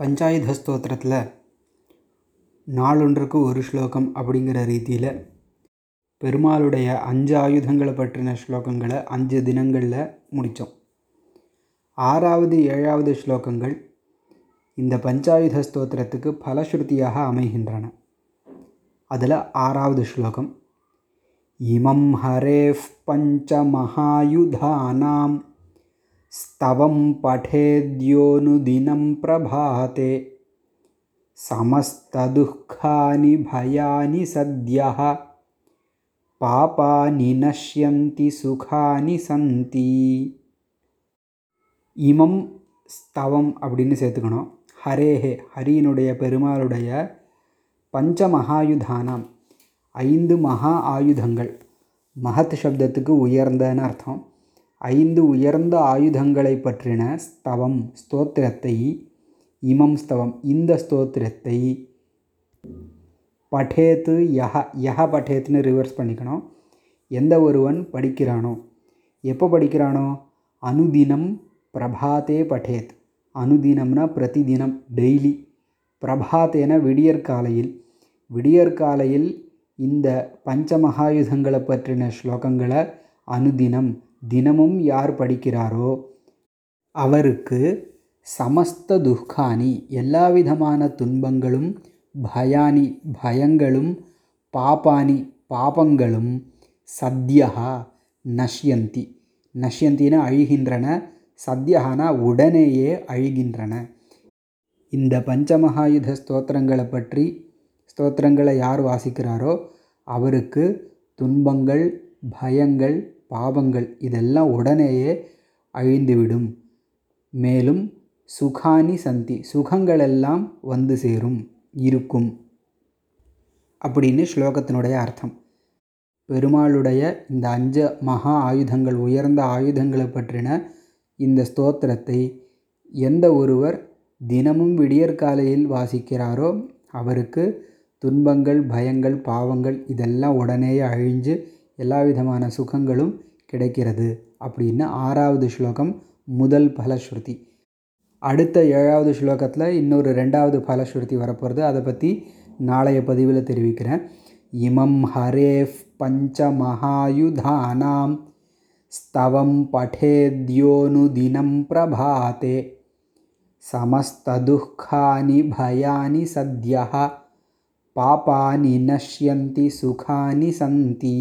பஞ்சாயுத ஸ்தோத்திரத்தில் நாளொன்றுக்கு ஒரு ஸ்லோகம் அப்படிங்கிற ரீதியில் பெருமாளுடைய அஞ்சு ஆயுதங்களை பற்றின ஸ்லோகங்களை அஞ்சு தினங்களில் முடித்தோம் ஆறாவது ஏழாவது ஸ்லோகங்கள் இந்த பஞ்சாயுத ஸ்தோத்திரத்துக்கு பலஸ்ருதியாக அமைகின்றன. அதில் ஆறாவது ஸ்லோகம் இமம் ஹரேஃப் பஞ்சமஹாயுதானாம் स्तवं पठेद्योनुदिनं प्रभाते समस्तदुःखानि भयानि सद्यः பாபானி நஷ்யந்தி சுகானி சந்தி இமம் ஸ்தவம் அப்படின்னு சேர்த்துக்கணும் ஹரேஹே ஹரியினுடைய பெருமாளுடைய பஞ்ச மகாயுதானாம் ஐந்து மகா ஆயுதங்கள் மகத் சப்தத்துக்கு உயர்ந்தன்னு அர்த்தம் ஐந்து உயர்ந்த ஆயுதங்களை பற்றின ஸ்தவம் ஸ்தோத்திரத்தை இமம் ஸ்தவம் இந்த ஸ்தோத்திரத்தை படேத்து யஹ யஹ பட்டேத்துன்னு ரிவர்ஸ் பண்ணிக்கணும். எந்த ஒருவன் படிக்கிறானோ. எப்போ படிக்கிறானோ? அனுதினம் பிரபாத்தே படேத் அனுதினம்னா பிரதிதினம் டெய்லி. பிரபாத்தேன விடியற்காலையில். விடியற்காலையில் இந்த பஞ்சமகாயுதங்களை பற்றின ஸ்லோகங்களை அனுதினம் தினமும் யார் படிக்கிறாரோ அவருக்கு சமஸ்த துக்கானி எல்லா விதமான துன்பங்களும் பயானி பயங்களும் பாபானி பாபங்களும் சத்யா நஷ்யந்தி. நஷ்யந்தின அழிகின்றன சத்யகானா உடனேயே அழிகின்றன. இந்த பஞ்சமகாயுத ஸ்தோத்திரங்களை பற்றி ஸ்தோத்திரங்களை யார் வாசிக்கிறாரோ அவருக்கு துன்பங்கள் பயங்கள் பாவங்கள் இதெல்லாம் உடனேயே அழிந்துவிடும். மேலும் சுகானி சந்தி சுகங்களெல்லாம் வந்து சேரும் இருக்கும். அப்படின்னு ஸ்லோகத்தினுடைய அர்த்தம். பெருமாளுடைய இந்த அஞ்சு மகா ஆயுதங்கள் உயர்ந்த ஆயுதங்களை பற்றின இந்த ஸ்தோத்திரத்தை எந்த ஒருவர் தினமும் விடியற்காலையில் வாசிக்கிறாரோ அவருக்கு துன்பங்கள் பயங்கள் பாவங்கள் இதெல்லாம் உடனேயே அழிஞ்சு எல்லா விதமான சுகங்களும் கிடைக்கிறது அப்படின்னு ஆறாவது ஸ்லோகம் முதல் பலஸ்ருதி. அடுத்த ஏழாவது ஸ்லோகத்தில் இன்னொரு ரெண்டாவது பலஸ்ருதி வரப்போகிறது அதை பற்றி நாளைய பதிவில் தெரிவிக்கிறேன். இமம் ஹரேஃப் பஞ்ச மகாயுதானாம் ஸ்தவம் படேத்யோனுதினம் பிரபாத்தே சமஸ்ததுக்கானி பயானி சத்யா பாபானி நஷ்யந்தி சுகானி சந்தி